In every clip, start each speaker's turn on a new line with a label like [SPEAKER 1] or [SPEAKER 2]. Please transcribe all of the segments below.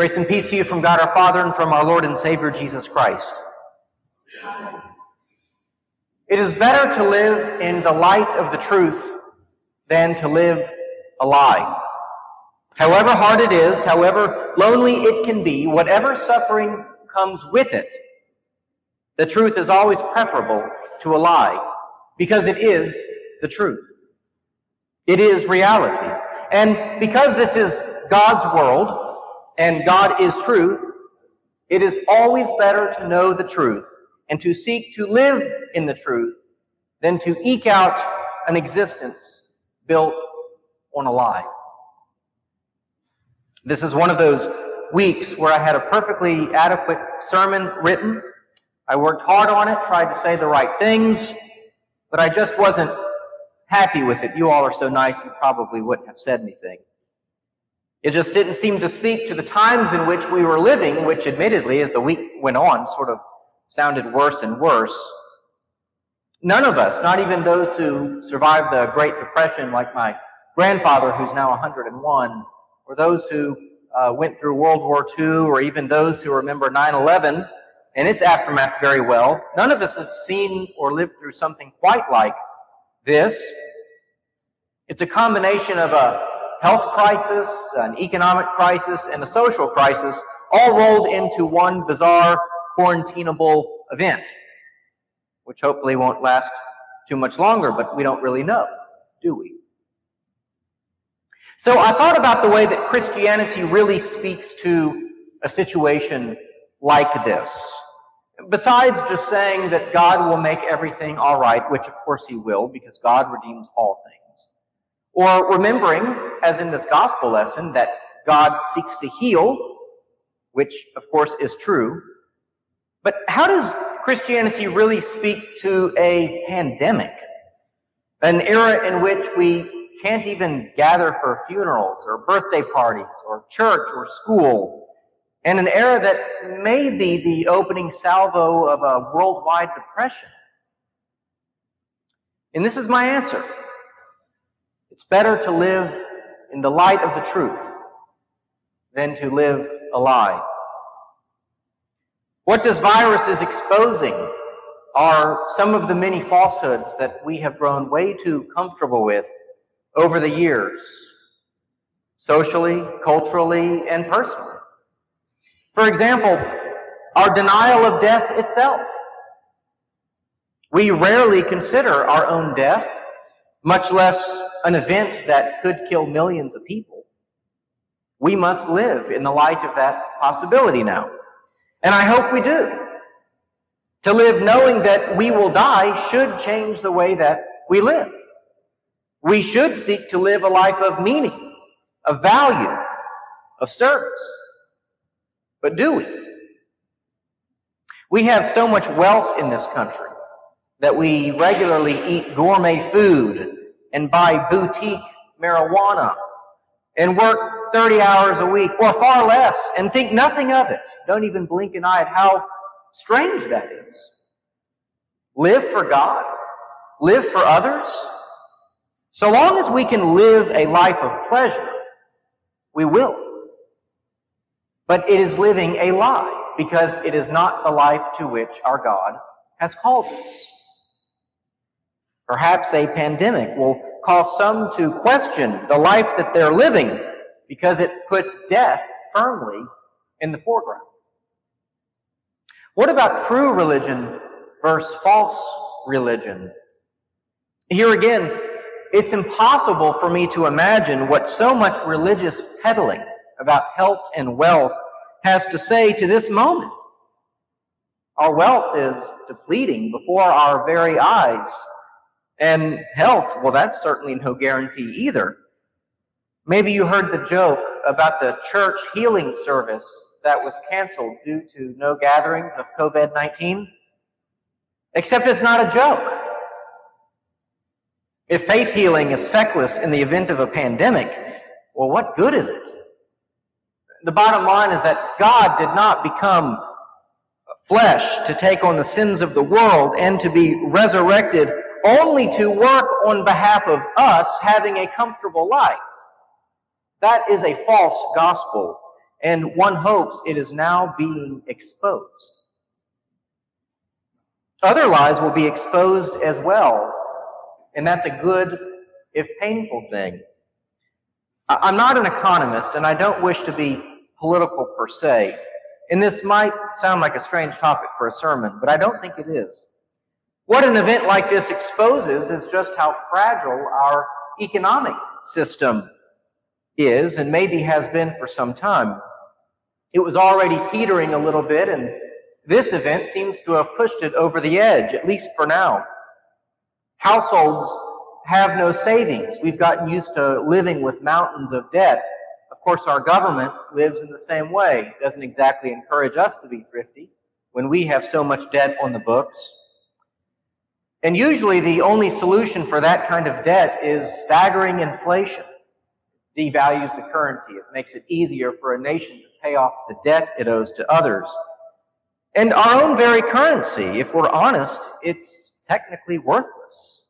[SPEAKER 1] Grace and peace to you from God our Father and from our Lord and Savior Jesus Christ. It is better to live in the light of the truth than to live a lie. However hard it is, however lonely it can be, whatever suffering comes with it, the truth is always preferable to a lie because it is the truth. It is reality. And because this is God's world and God is truth, it is always better to know the truth and to seek to live in the truth than to eke out an existence built on a lie. This is one of those weeks where I had a perfectly adequate sermon written. I worked hard on it, tried to say the right things, but I just wasn't happy with it. You all are so nice, you probably wouldn't have said anything. It just didn't seem to speak to the times in which we were living, which admittedly, as the week went on, sort of sounded worse and worse. None of us, not even those who survived the Great Depression, like my grandfather, who's now 101, or those who uh, went through World War II, or even those who remember 9 11 and its aftermath very well, none of us have seen or lived through something quite like this. It's a combination of a health crisis, an economic crisis, and a social crisis, all rolled into one bizarre, quarantinable event, which hopefully won't last too much longer, but we don't really know, do we? So I thought about the way that Christianity really speaks to a situation like this. Besides just saying that God will make everything all right, which of course He will, because God redeems all things. Or remembering, as in this gospel lesson, that God seeks to heal, which of course is true. But how does Christianity really speak to a pandemic? An era in which we can't even gather for funerals or birthday parties or church or school and an era that may be the opening salvo of a worldwide depression? And this is my answer. It's better to live in the light of the truth than to live a lie. What this virus is exposing are some of the many falsehoods that we have grown way too comfortable with over the years, socially, culturally, and personally. For example, our denial of death itself. We rarely consider our own death, much less an event that could kill millions of people. We must live in the light of that possibility now. And I hope we do. To live knowing that we will die should change the way that we live. We should seek to live a life of meaning, of value, of service. But do we? We have so much wealth in this country that we regularly eat gourmet food and buy boutique marijuana and work 30 hours a week or far less and think nothing of it. Don't even blink an eye at how strange that is. Live for God, live for others. So long as we can live a life of pleasure, we will. But it is living a lie because it is not the life to which our God has called us. Perhaps a pandemic will cause some to question the life that they're living because it puts death firmly in the foreground. What about true religion versus false religion? Here again, it's impossible for me to imagine what so much religious peddling about health and wealth has to say to this moment. Our wealth is depleting before our very eyes. And health, well, that's certainly no guarantee either. Maybe you heard the joke about the church healing service that was canceled due to no gatherings of COVID 19. Except it's not a joke. If faith healing is feckless in the event of a pandemic, well, what good is it? the bottom line is that God did not become flesh to take on the sins of the world and to be resurrected only to work on behalf of us having a comfortable life. That is a false gospel. and one hopes it is now being exposed. Other lies will be exposed as well, and that's a good, if painful, thing. I'm not an economist, and I don't wish to be political per se. And this might sound like a strange topic for a sermon, but I don't think it is. What an event like this exposes is just how fragile our economic system is and maybe has been for some time. It was already teetering a little bit, and this event seems to have pushed it over the edge, at least for now. Households have no savings. We've gotten used to living with mountains of debt. Of course, our government lives in the same way. It doesn't exactly encourage us to be thrifty when we have so much debt on the books. And usually the only solution for that kind of debt is staggering inflation. It devalues the currency. It makes it easier for a nation to pay off the debt it owes to others. And our own very currency, if we're honest, it's technically worthless.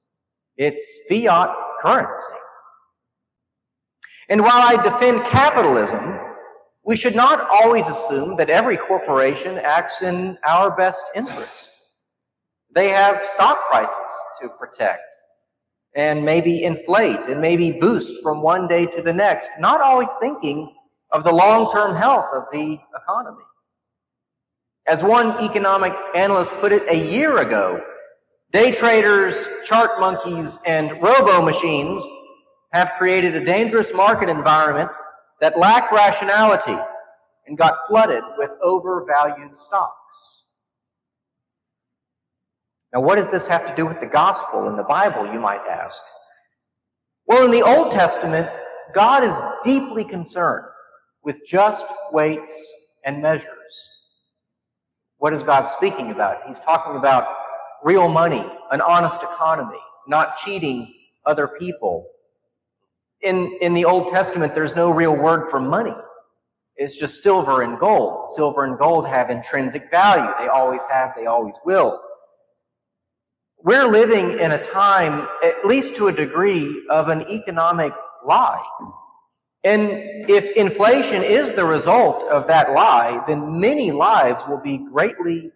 [SPEAKER 1] It's fiat currency. And while I defend capitalism, we should not always assume that every corporation acts in our best interest. They have stock prices to protect and maybe inflate and maybe boost from one day to the next, not always thinking of the long term health of the economy. As one economic analyst put it a year ago, day traders, chart monkeys, and robo machines have created a dangerous market environment that lacked rationality and got flooded with overvalued stocks. Now, what does this have to do with the gospel and the Bible, you might ask? Well, in the Old Testament, God is deeply concerned with just weights and measures. What is God speaking about? He's talking about real money, an honest economy, not cheating other people. In, in the Old Testament, there's no real word for money. It's just silver and gold. Silver and gold have intrinsic value. They always have, they always will. We're living in a time, at least to a degree, of an economic lie. And if inflation is the result of that lie, then many lives will be greatly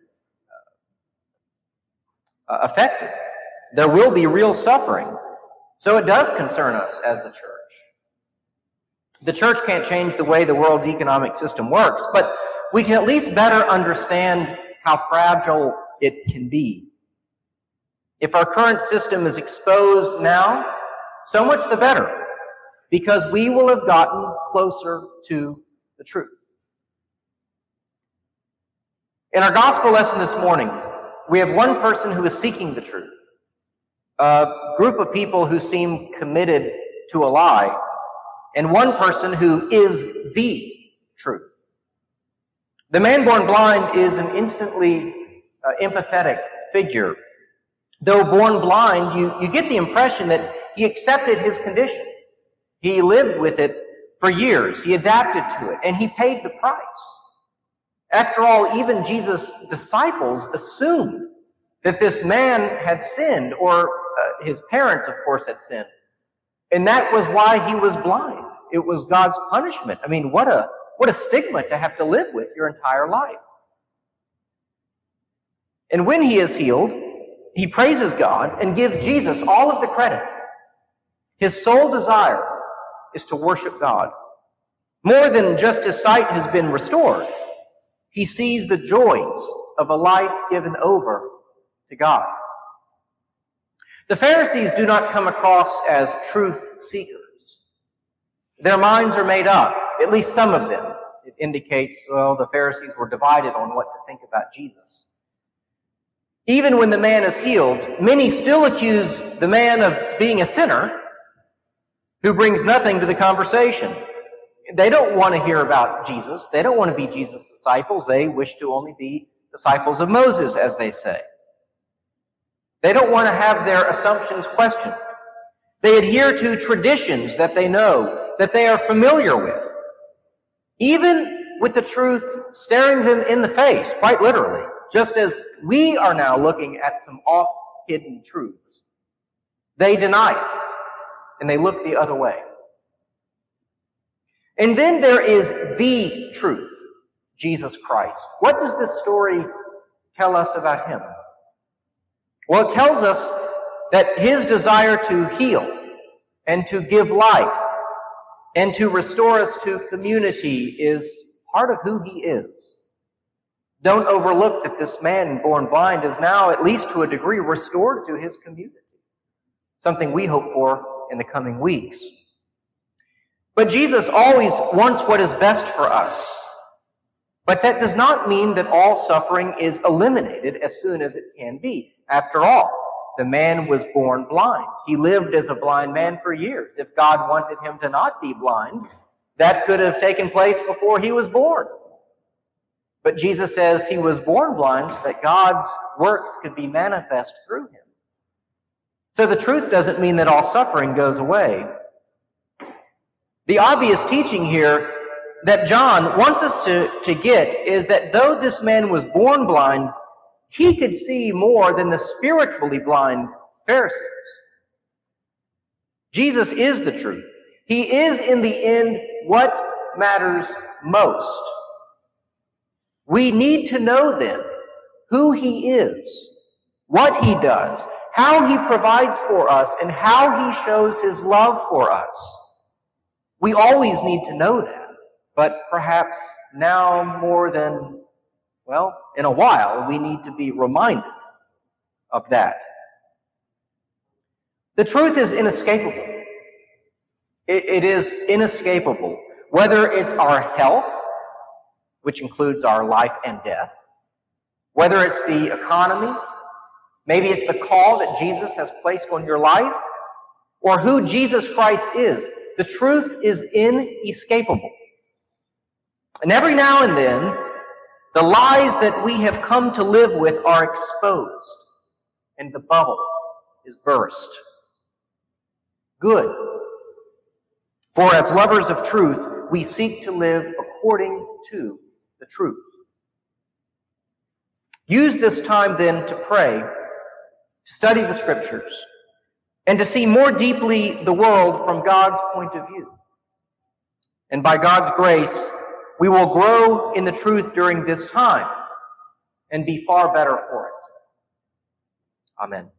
[SPEAKER 1] uh, affected. There will be real suffering. So it does concern us as the church. The church can't change the way the world's economic system works, but we can at least better understand how fragile it can be. If our current system is exposed now, so much the better because we will have gotten closer to the truth. In our gospel lesson this morning, we have one person who is seeking the truth, a group of people who seem committed to a lie, and one person who is the truth. The man born blind is an instantly uh, empathetic figure. Though born blind, you, you get the impression that he accepted his condition. He lived with it for years. He adapted to it, and he paid the price. After all, even Jesus' disciples assumed that this man had sinned, or uh, his parents, of course, had sinned. And that was why he was blind. It was God's punishment. I mean, what a, what a stigma to have to live with your entire life. And when he is healed, he praises God and gives Jesus all of the credit. His sole desire is to worship God. More than just his sight has been restored, he sees the joys of a life given over to God. The Pharisees do not come across as truth seekers. Their minds are made up, at least some of them. It indicates, well, the Pharisees were divided on what to think about Jesus. Even when the man is healed, many still accuse the man of being a sinner who brings nothing to the conversation. They don't want to hear about Jesus. They don't want to be Jesus' disciples. They wish to only be disciples of Moses, as they say. They don't want to have their assumptions questioned. They adhere to traditions that they know, that they are familiar with. Even with the truth staring them in the face, quite literally, just as we are now looking at some oft hidden truths. They deny it and they look the other way. And then there is the truth, Jesus Christ. What does this story tell us about him? Well, it tells us that his desire to heal and to give life and to restore us to community is part of who he is. Don't overlook that this man born blind is now, at least to a degree, restored to his community. Something we hope for in the coming weeks. But Jesus always wants what is best for us. But that does not mean that all suffering is eliminated as soon as it can be. After all, the man was born blind. He lived as a blind man for years. If God wanted him to not be blind, that could have taken place before he was born. But Jesus says he was born blind that God's works could be manifest through him. So the truth doesn't mean that all suffering goes away. The obvious teaching here that John wants us to, to get is that though this man was born blind, he could see more than the spiritually blind Pharisees. Jesus is the truth. He is, in the end, what matters most. We need to know then who he is, what he does, how he provides for us, and how he shows his love for us. We always need to know that, but perhaps now more than, well, in a while, we need to be reminded of that. The truth is inescapable. it, it is inescapable. Whether it's our health, which includes our life and death, whether it's the economy, maybe it's the call that Jesus has placed on your life, or who Jesus Christ is, the truth is inescapable. And every now and then, the lies that we have come to live with are exposed, and the bubble is burst. Good. For as lovers of truth, we seek to live according to the truth. Use this time then to pray, to study the scriptures, and to see more deeply the world from God's point of view. And by God's grace, we will grow in the truth during this time and be far better for it. Amen.